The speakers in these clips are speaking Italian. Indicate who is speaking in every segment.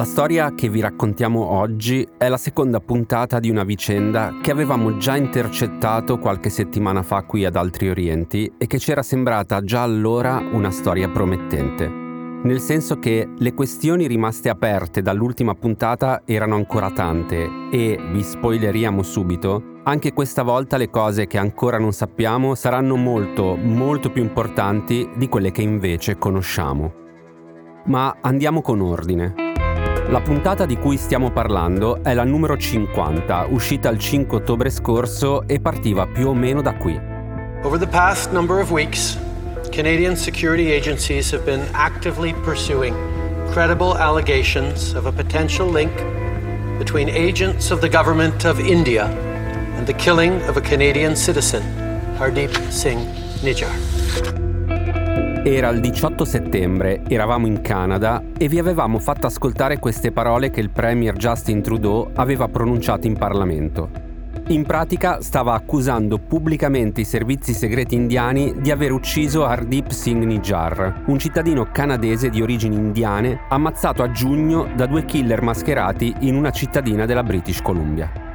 Speaker 1: La storia che vi raccontiamo oggi è la seconda puntata di una vicenda che avevamo già intercettato qualche settimana fa qui ad Altri Orienti e che c'era sembrata già allora una storia promettente. Nel senso che le questioni rimaste aperte dall'ultima puntata erano ancora tante e, vi spoileriamo subito, anche questa volta le cose che ancora non sappiamo saranno molto, molto più importanti di quelle che invece conosciamo. Ma andiamo con ordine. La puntata di cui stiamo parlando è la numero 50, uscita il 5 ottobre scorso e partiva più o meno da qui.
Speaker 2: Over the past number of weeks, Canadian security agencies have been actively pursuing credible allegations of a potential link between agents of the government of India and the killing of a Canadian citizen, Hardeep Singh Nijjar.
Speaker 1: Era il 18 settembre, eravamo in Canada e vi avevamo fatto ascoltare queste parole che il Premier Justin Trudeau aveva pronunciato in Parlamento. In pratica stava accusando pubblicamente i servizi segreti indiani di aver ucciso Hardeep Singh Nijjar, un cittadino canadese di origini indiane ammazzato a giugno da due killer mascherati in una cittadina della British Columbia.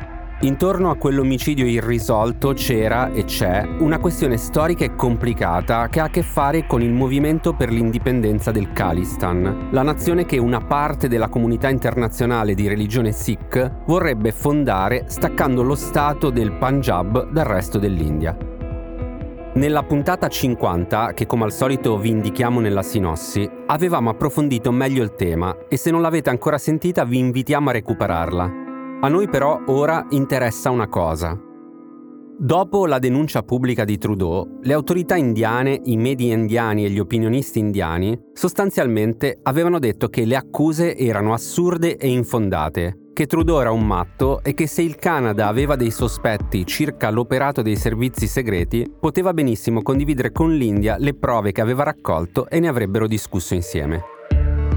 Speaker 1: Intorno a quell'omicidio irrisolto c'era e c'è una questione storica e complicata che ha a che fare con il movimento per l'indipendenza del Khalistan, la nazione che una parte della comunità internazionale di religione Sikh vorrebbe fondare staccando lo Stato del Punjab dal resto dell'India. Nella puntata 50, che come al solito vi indichiamo nella sinossi, avevamo approfondito meglio il tema e se non l'avete ancora sentita vi invitiamo a recuperarla. A noi però ora interessa una cosa. Dopo la denuncia pubblica di Trudeau, le autorità indiane, i media indiani e gli opinionisti indiani sostanzialmente avevano detto che le accuse erano assurde e infondate, che Trudeau era un matto e che se il Canada aveva dei sospetti circa l'operato dei servizi segreti, poteva benissimo condividere con l'India le prove che aveva raccolto e ne avrebbero discusso insieme.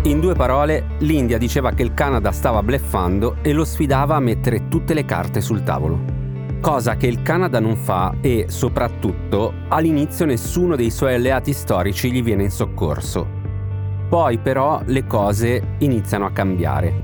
Speaker 1: In due parole, l'India diceva che il Canada stava bleffando e lo sfidava a mettere tutte le carte sul tavolo. Cosa che il Canada non fa e, soprattutto, all'inizio nessuno dei suoi alleati storici gli viene in soccorso. Poi però le cose iniziano a cambiare.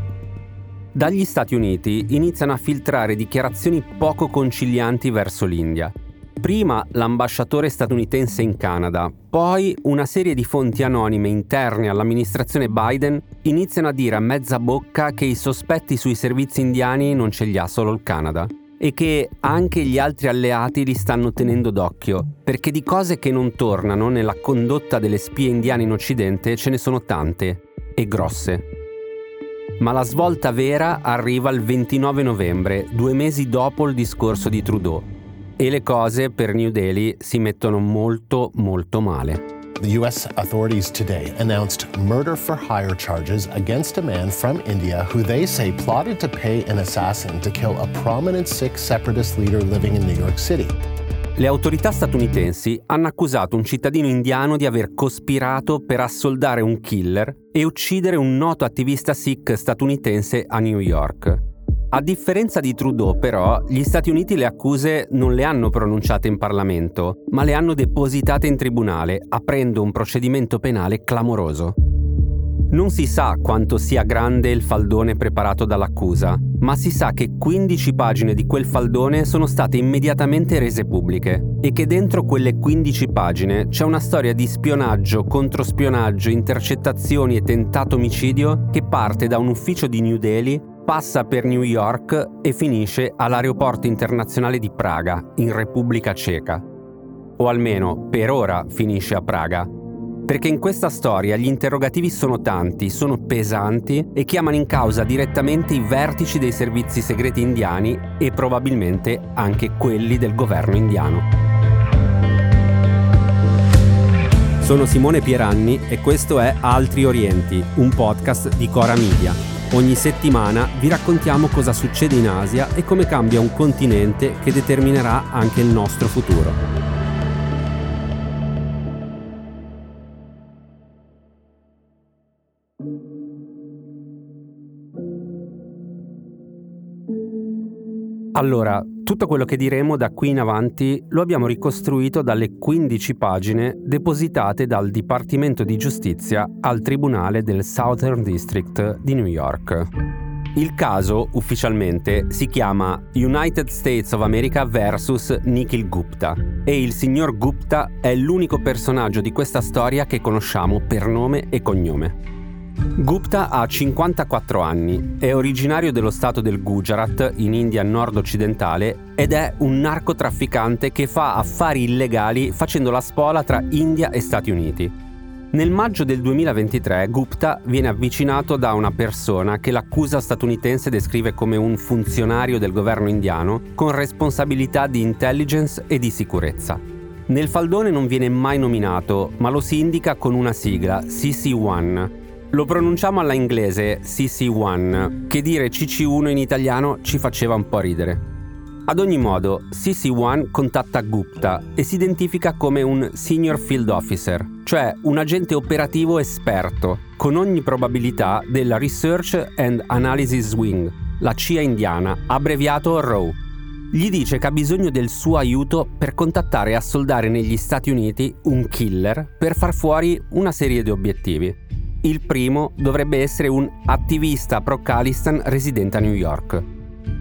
Speaker 1: Dagli Stati Uniti iniziano a filtrare dichiarazioni poco concilianti verso l'India Prima l'ambasciatore statunitense in Canada, poi una serie di fonti anonime interne all'amministrazione Biden iniziano a dire a mezza bocca che i sospetti sui servizi indiani non ce li ha solo il Canada e che anche gli altri alleati li stanno tenendo d'occhio, perché di cose che non tornano nella condotta delle spie indiane in Occidente ce ne sono tante e grosse. Ma la svolta vera arriva il 29 novembre, due mesi dopo il discorso di Trudeau e le cose per New Delhi si mettono molto molto male.
Speaker 3: The US authorities today announced murder for hire charges against a man from India who they say plotted to pay an assassin to kill a prominent Sikh separatist leader living in New York City.
Speaker 1: Le autorità statunitensi hanno accusato un cittadino indiano di aver cospirato per assoldare un killer e uccidere un noto attivista Sikh statunitense a New York. A differenza di Trudeau, però, gli Stati Uniti le accuse non le hanno pronunciate in Parlamento, ma le hanno depositate in tribunale, aprendo un procedimento penale clamoroso. Non si sa quanto sia grande il faldone preparato dall'accusa, ma si sa che 15 pagine di quel faldone sono state immediatamente rese pubbliche e che dentro quelle 15 pagine c'è una storia di spionaggio, controspionaggio, intercettazioni e tentato omicidio che parte da un ufficio di New Delhi passa per New York e finisce all'aeroporto internazionale di Praga, in Repubblica Ceca. O almeno per ora finisce a Praga. Perché in questa storia gli interrogativi sono tanti, sono pesanti e chiamano in causa direttamente i vertici dei servizi segreti indiani e probabilmente anche quelli del governo indiano. Sono Simone Pieranni e questo è Altri Orienti, un podcast di Cora Media. Ogni settimana vi raccontiamo cosa succede in Asia e come cambia un continente che determinerà anche il nostro futuro. Allora, Tutto quello che diremo da qui in avanti lo abbiamo ricostruito dalle 15 pagine depositate dal Dipartimento di Giustizia al Tribunale del Southern District di New York. Il caso ufficialmente si chiama United States of America vs. Nikhil Gupta e il signor Gupta è l'unico personaggio di questa storia che conosciamo per nome e cognome. Gupta ha 54 anni, è originario dello stato del Gujarat, in India nord-occidentale, ed è un narcotrafficante che fa affari illegali facendo la spola tra India e Stati Uniti. Nel maggio del 2023 Gupta viene avvicinato da una persona che l'accusa statunitense descrive come un funzionario del governo indiano con responsabilità di intelligence e di sicurezza. Nel faldone non viene mai nominato, ma lo si indica con una sigla, CC1, lo pronunciamo alla inglese CC1, che dire CC1 in italiano ci faceva un po' ridere. Ad ogni modo, CC1 contatta Gupta e si identifica come un Senior Field Officer, cioè un agente operativo esperto, con ogni probabilità della Research and Analysis Wing, la CIA indiana, abbreviato RAW. Gli dice che ha bisogno del suo aiuto per contattare e assoldare negli Stati Uniti un killer per far fuori una serie di obiettivi. Il primo dovrebbe essere un attivista pro-Khalistan residente a New York.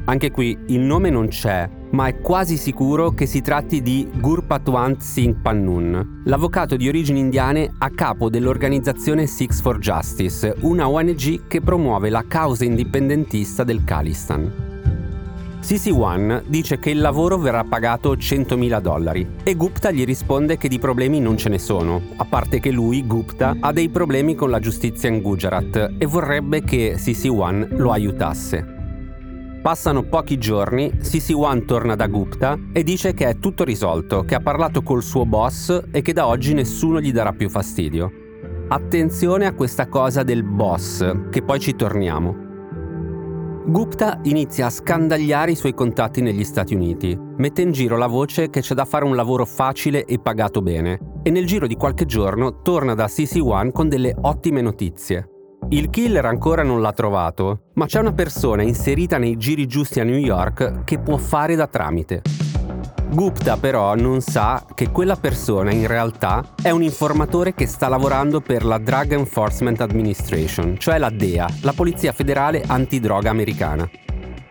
Speaker 1: Anche qui il nome non c'è, ma è quasi sicuro che si tratti di Gurpatwant Singh Pannun, l'avvocato di origini indiane a capo dell'organizzazione Six for Justice, una ONG che promuove la causa indipendentista del Khalistan. CC1 dice che il lavoro verrà pagato 100.000 dollari e Gupta gli risponde che di problemi non ce ne sono, a parte che lui, Gupta, ha dei problemi con la giustizia in Gujarat e vorrebbe che CC1 lo aiutasse. Passano pochi giorni, CC1 torna da Gupta e dice che è tutto risolto, che ha parlato col suo boss e che da oggi nessuno gli darà più fastidio. Attenzione a questa cosa del boss, che poi ci torniamo. Gupta inizia a scandagliare i suoi contatti negli Stati Uniti, mette in giro la voce che c'è da fare un lavoro facile e pagato bene, e nel giro di qualche giorno torna da CC1 con delle ottime notizie. Il killer ancora non l'ha trovato, ma c'è una persona inserita nei giri giusti a New York che può fare da tramite. Gupta però non sa che quella persona in realtà è un informatore che sta lavorando per la Drug Enforcement Administration, cioè la DEA, la Polizia Federale Antidroga Americana.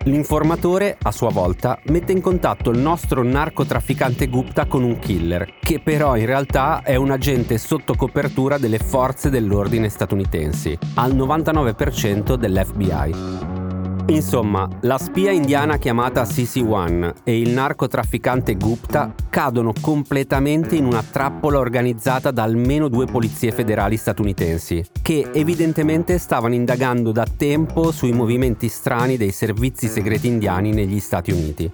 Speaker 1: L'informatore, a sua volta, mette in contatto il nostro narcotrafficante Gupta con un killer, che però in realtà è un agente sotto copertura delle forze dell'ordine statunitensi, al 99% dell'FBI. Insomma, la spia indiana chiamata CC1 e il narcotrafficante Gupta cadono completamente in una trappola organizzata da almeno due polizie federali statunitensi, che evidentemente stavano indagando da tempo sui movimenti strani dei servizi segreti indiani negli Stati Uniti.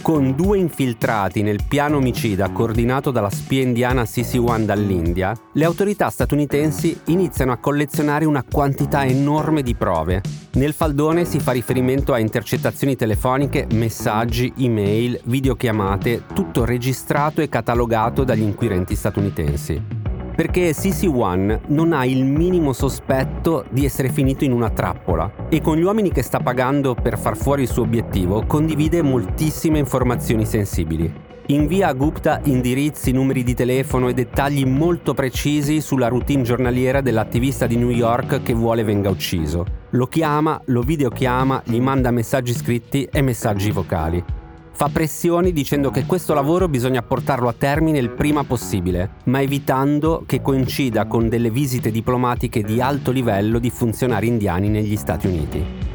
Speaker 1: Con due infiltrati nel piano omicida coordinato dalla spia indiana CC1 dall'India, le autorità statunitensi iniziano a collezionare una quantità enorme di prove. Nel faldone si fa riferimento a intercettazioni telefoniche, messaggi, email, videochiamate, tutto registrato e catalogato dagli inquirenti statunitensi perché CC1 non ha il minimo sospetto di essere finito in una trappola e con gli uomini che sta pagando per far fuori il suo obiettivo condivide moltissime informazioni sensibili. Invia a Gupta indirizzi, numeri di telefono e dettagli molto precisi sulla routine giornaliera dell'attivista di New York che vuole venga ucciso. Lo chiama, lo videochiama, gli manda messaggi scritti e messaggi vocali. Fa pressioni dicendo che questo lavoro bisogna portarlo a termine il prima possibile, ma evitando che coincida con delle visite diplomatiche di alto livello di funzionari indiani negli Stati Uniti.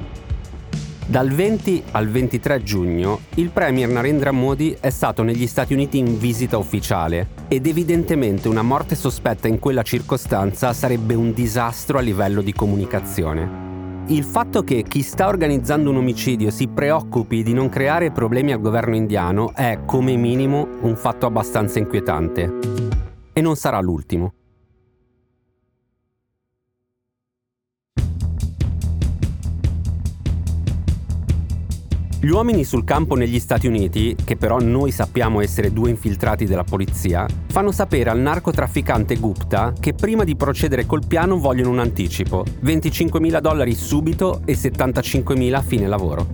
Speaker 1: Dal 20 al 23 giugno il Premier Narendra Modi è stato negli Stati Uniti in visita ufficiale ed evidentemente una morte sospetta in quella circostanza sarebbe un disastro a livello di comunicazione il fatto che chi sta organizzando un omicidio si preoccupi di non creare problemi al governo indiano è, come minimo, un fatto abbastanza inquietante. E non sarà l'ultimo. Gli uomini sul campo negli Stati Uniti, che però noi sappiamo essere due infiltrati della polizia, fanno sapere al narcotrafficante Gupta che prima di procedere col piano vogliono un anticipo, 25.000 dollari subito e 75.000 a fine lavoro.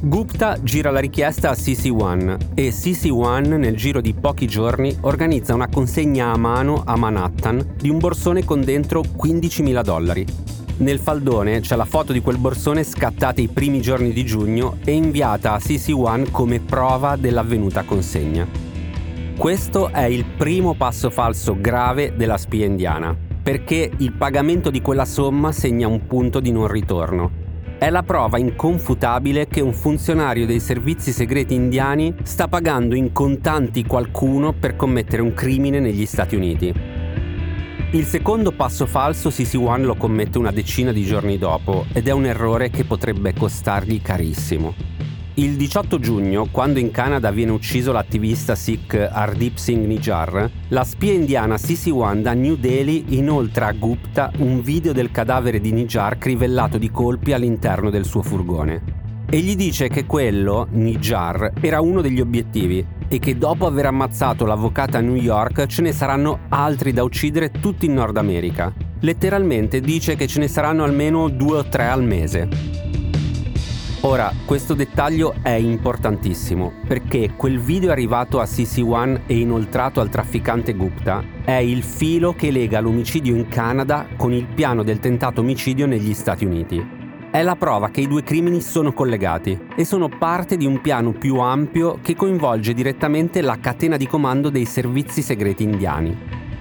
Speaker 1: Gupta gira la richiesta a CC1 e CC1 nel giro di pochi giorni organizza una consegna a mano a Manhattan di un borsone con dentro 15.000 dollari. Nel faldone c'è la foto di quel borsone scattata i primi giorni di giugno e inviata a CC1 come prova dell'avvenuta consegna. Questo è il primo passo falso grave della spia indiana, perché il pagamento di quella somma segna un punto di non ritorno è la prova inconfutabile che un funzionario dei servizi segreti indiani sta pagando in contanti qualcuno per commettere un crimine negli Stati Uniti. Il secondo passo falso CC1 lo commette una decina di giorni dopo ed è un errore che potrebbe costargli carissimo. Il 18 giugno, quando in Canada viene ucciso l'attivista Sikh Ardip Singh Nijar, la spia indiana Sisi Wan da New Delhi inoltra a Gupta un video del cadavere di Nijar crivellato di colpi all'interno del suo furgone. E gli dice che quello, Nijar, era uno degli obiettivi e che dopo aver ammazzato l'avvocata a New York ce ne saranno altri da uccidere tutti in Nord America. Letteralmente dice che ce ne saranno almeno due o tre al mese. Ora, questo dettaglio è importantissimo perché quel video arrivato a CC1 e inoltrato al trafficante Gupta è il filo che lega l'omicidio in Canada con il piano del tentato omicidio negli Stati Uniti. È la prova che i due crimini sono collegati e sono parte di un piano più ampio che coinvolge direttamente la catena di comando dei servizi segreti indiani.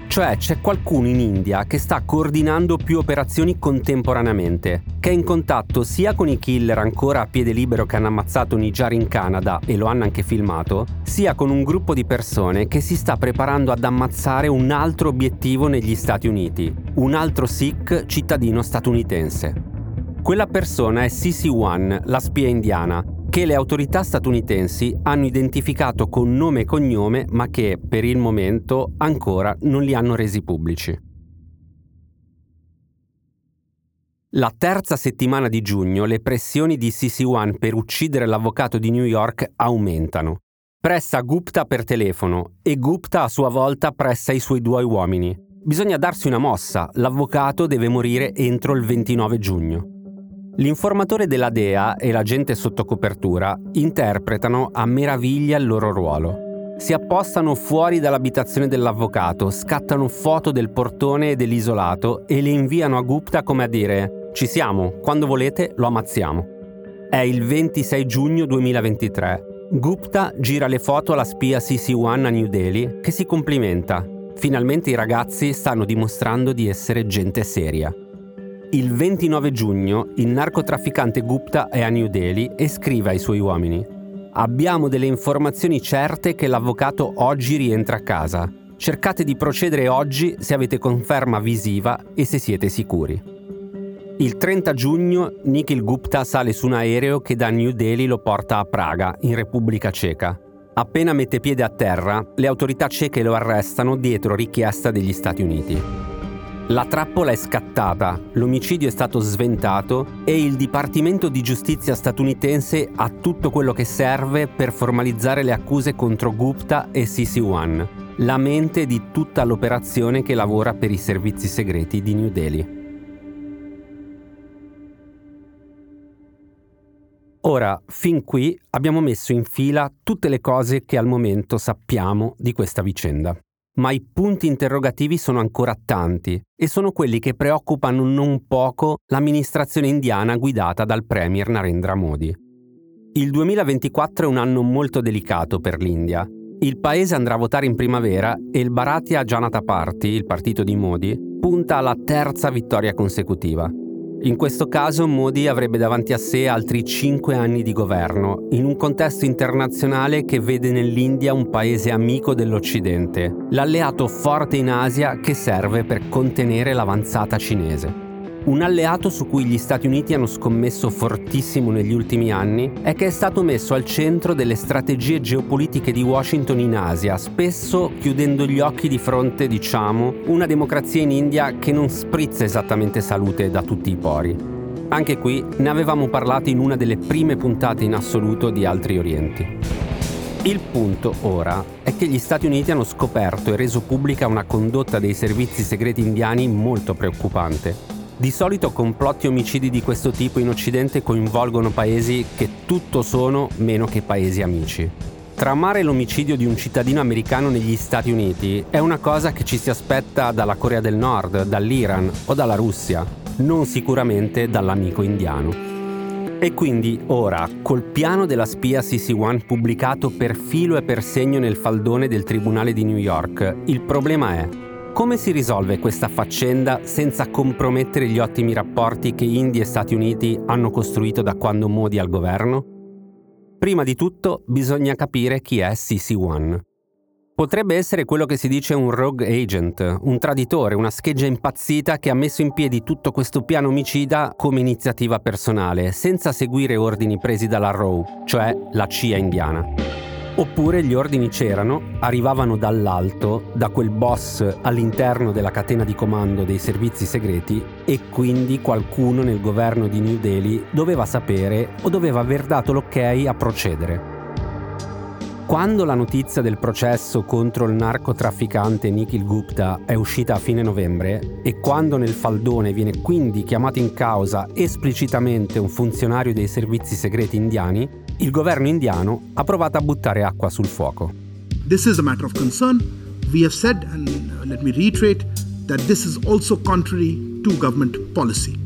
Speaker 1: Cioè c'è qualcuno in India che sta coordinando più operazioni contemporaneamente, che è in contatto sia con i killer ancora a piede libero che hanno ammazzato Nijar in Canada e lo hanno anche filmato, sia con un gruppo di persone che si sta preparando ad ammazzare un altro obiettivo negli Stati Uniti, un altro Sikh cittadino statunitense. Quella persona è Sisi One, la spia indiana, che le autorità statunitensi hanno identificato con nome e cognome ma che per il momento ancora non li hanno resi pubblici. La terza settimana di giugno le pressioni di CC1 per uccidere l'avvocato di New York aumentano. Pressa Gupta per telefono e Gupta a sua volta pressa i suoi due uomini. Bisogna darsi una mossa, l'avvocato deve morire entro il 29 giugno. L'informatore della DEA e l'agente sotto copertura interpretano a meraviglia il loro ruolo. Si appostano fuori dall'abitazione dell'avvocato, scattano foto del portone e dell'isolato e le inviano a Gupta come a dire ci siamo, quando volete lo ammazziamo. È il 26 giugno 2023. Gupta gira le foto alla spia CC1 a New Delhi che si complimenta. Finalmente i ragazzi stanno dimostrando di essere gente seria. Il 29 giugno il narcotrafficante Gupta è a New Delhi e scrive ai suoi uomini Abbiamo delle informazioni certe che l'avvocato oggi rientra a casa. Cercate di procedere oggi se avete conferma visiva e se siete sicuri. Il 30 giugno Nikhil Gupta sale su un aereo che da New Delhi lo porta a Praga, in Repubblica Ceca. Appena mette piede a terra, le autorità ceche lo arrestano dietro richiesta degli Stati Uniti. La trappola è scattata, l'omicidio è stato sventato e il Dipartimento di Giustizia statunitense ha tutto quello che serve per formalizzare le accuse contro Gupta e CC1, la mente di tutta l'operazione che lavora per i servizi segreti di New Delhi. Ora, fin qui abbiamo messo in fila tutte le cose che al momento sappiamo di questa vicenda ma i punti interrogativi sono ancora tanti e sono quelli che preoccupano non poco l'amministrazione indiana guidata dal Premier Narendra Modi. Il 2024 è un anno molto delicato per l'India. Il paese andrà a votare in primavera e il Bharatiya Janata Party, il partito di Modi, punta alla terza vittoria consecutiva. In questo caso Modi avrebbe davanti a sé altri cinque anni di governo, in un contesto internazionale che vede nell'India un paese amico dell'Occidente, l'alleato forte in Asia che serve per contenere l'avanzata cinese. Un alleato su cui gli Stati Uniti hanno scommesso fortissimo negli ultimi anni è che è stato messo al centro delle strategie geopolitiche di Washington in Asia, spesso chiudendo gli occhi di fronte, diciamo, una democrazia in India che non sprizza esattamente salute da tutti i pori. Anche qui ne avevamo parlato in una delle prime puntate in assoluto di Altri Orienti. Il punto ora è che gli Stati Uniti hanno scoperto e reso pubblica una condotta dei servizi segreti indiani molto preoccupante Di solito complotti omicidi di questo tipo in Occidente coinvolgono paesi che tutto sono meno che paesi amici. Tramare l'omicidio di un cittadino americano negli Stati Uniti è una cosa che ci si aspetta dalla Corea del Nord, dall'Iran o dalla Russia, non sicuramente dall'amico indiano. E quindi ora, col piano della spia CC1 pubblicato per filo e per segno nel faldone del Tribunale di New York, il problema è come si risolve questa faccenda senza compromettere gli ottimi rapporti che India e Stati Uniti hanno costruito da quando Modi è al governo? Prima di tutto bisogna capire chi è CC1. Potrebbe essere quello che si dice un rogue agent, un traditore, una scheggia impazzita che ha messo in piedi tutto questo piano omicida come iniziativa personale, senza seguire ordini presi dalla RAW, cioè la CIA indiana. Oppure gli ordini c'erano, arrivavano dall'alto, da quel boss all'interno della catena di comando dei servizi segreti e quindi qualcuno nel governo di New Delhi doveva sapere o doveva aver dato l'ok a procedere. Quando la notizia del processo contro il narcotrafficante Nikhil Gupta è uscita a fine novembre e quando nel faldone viene quindi chiamato in causa esplicitamente un funzionario dei servizi segreti indiani, il governo indiano ha provato a buttare acqua sul fuoco.
Speaker 4: This is a matter of concern. We have said, and let me reiterate, that this is also contrary to government policy.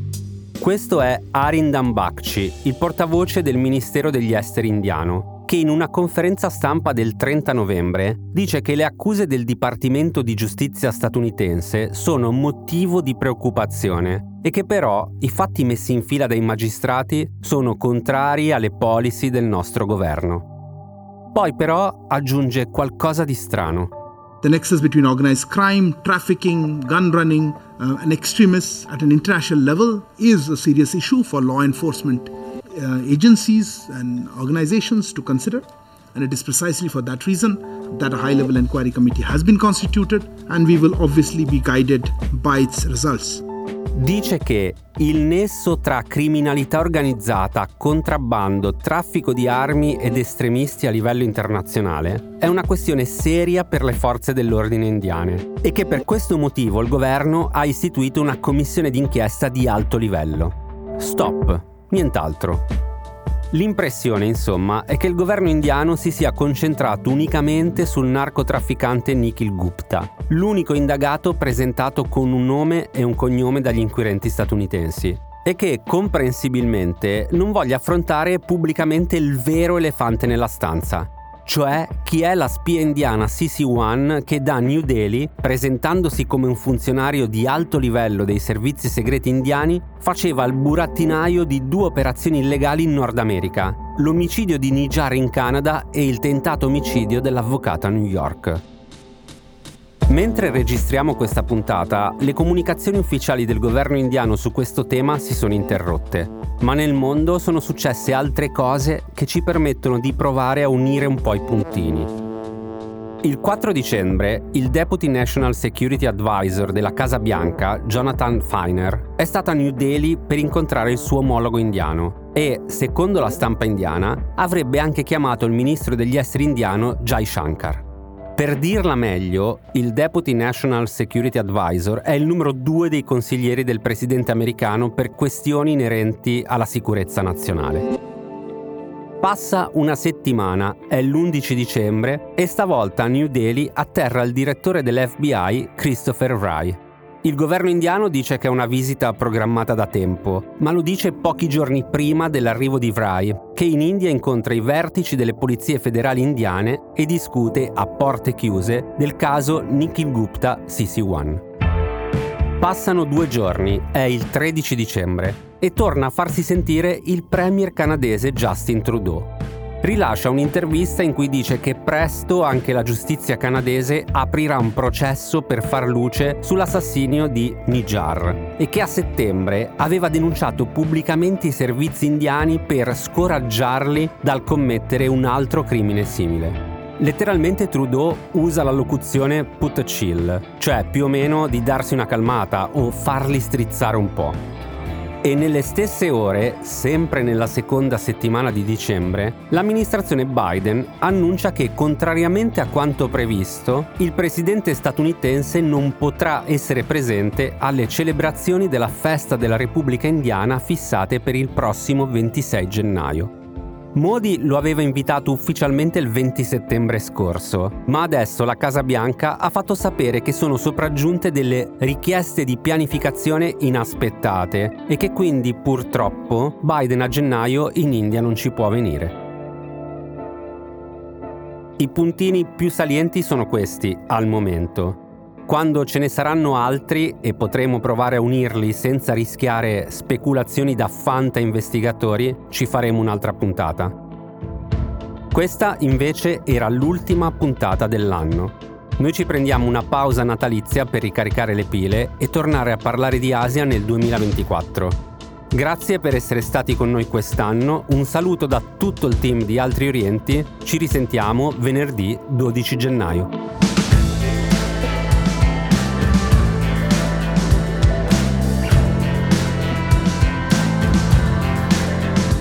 Speaker 1: Questo è Arindam Bakshi, il portavoce del Ministero degli Esteri indiano, che in una conferenza stampa del 30 novembre dice che le accuse del Dipartimento di Giustizia statunitense sono motivo di preoccupazione e che però i fatti messi in fila dai magistrati sono contrari alle policy del nostro governo. Poi però aggiunge qualcosa di strano.
Speaker 4: The nexus between organized crime, trafficking, gun running, uh, and extremists at an international level is a serious issue for law enforcement uh, agencies and organizations to consider. And it is precisely for that reason that a high level inquiry committee has been constituted, and we will obviously be guided by its results.
Speaker 1: dice che il nesso tra criminalità organizzata, contrabbando, traffico di armi ed estremisti a livello internazionale è una questione seria per le forze dell'ordine indiane e che per questo motivo il governo ha istituito una commissione d'inchiesta di alto livello. Stop, nient'altro. L'impressione, insomma, è che il governo indiano si sia concentrato unicamente sul narcotrafficante Nikhil Gupta, l'unico indagato presentato con un nome e un cognome dagli inquirenti statunitensi, e che comprensibilmente non voglia affrontare pubblicamente il vero elefante nella stanza, cioè chi è la spia indiana CC1 che da New Delhi, presentandosi come un funzionario di alto livello dei servizi segreti indiani, faceva il burattinaio di due operazioni illegali in Nord America, l'omicidio di Nijar in Canada e il tentato omicidio dell'avvocato a New York. Mentre registriamo questa puntata, le comunicazioni ufficiali del governo indiano su questo tema si sono interrotte, ma nel mondo sono successe altre cose che ci permettono di provare a unire un po' i puntini. Il 4 dicembre, il Deputy National Security Advisor della Casa Bianca, Jonathan Feiner, è stato a New Delhi per incontrare il suo omologo indiano e, secondo la stampa indiana, avrebbe anche chiamato il ministro degli esteri indiano Jai Shankar. Per dirla meglio, il Deputy National Security Advisor è il numero due dei consiglieri del presidente americano per questioni inerenti alla sicurezza nazionale. Passa una settimana, è l'11 dicembre, e stavolta a New Delhi atterra il direttore dell'FBI Christopher Wray. Il governo indiano dice che è una visita programmata da tempo, ma lo dice pochi giorni prima dell'arrivo di Vrai, che in India incontra i vertici delle polizie federali indiane e discute a porte chiuse del caso Nikhil Gupta CC1. Passano due giorni, è il 13 dicembre, e torna a farsi sentire il premier canadese Justin Trudeau rilascia un'intervista in cui dice che presto anche la giustizia canadese aprirà un processo per far luce sull'assassinio di Nijar e che a settembre aveva denunciato pubblicamente i servizi indiani per scoraggiarli dal commettere un altro crimine simile. Letteralmente Trudeau usa la locuzione put chill, cioè più o meno di darsi una calmata o farli strizzare un po'. E nelle stesse ore, sempre nella seconda settimana di dicembre, l'amministrazione Biden annuncia che, contrariamente a quanto previsto, il presidente statunitense non potrà essere presente alle celebrazioni della festa della Repubblica Indiana fissate per il prossimo 26 gennaio. Modi lo aveva invitato ufficialmente il 20 settembre scorso, ma adesso la Casa Bianca ha fatto sapere che sono sopraggiunte delle richieste di pianificazione inaspettate e che quindi purtroppo Biden a gennaio in India non ci può venire. I puntini più salienti sono questi al momento. Quando ce ne saranno altri e potremo provare a unirli senza rischiare speculazioni da fanta investigatori, ci faremo un'altra puntata. Questa invece era l'ultima puntata dell'anno. Noi ci prendiamo una pausa natalizia per ricaricare le pile e tornare a parlare di Asia nel 2024. Grazie per essere stati con noi quest'anno, un saluto da tutto il team di Altri Orienti, ci risentiamo venerdì 12 gennaio.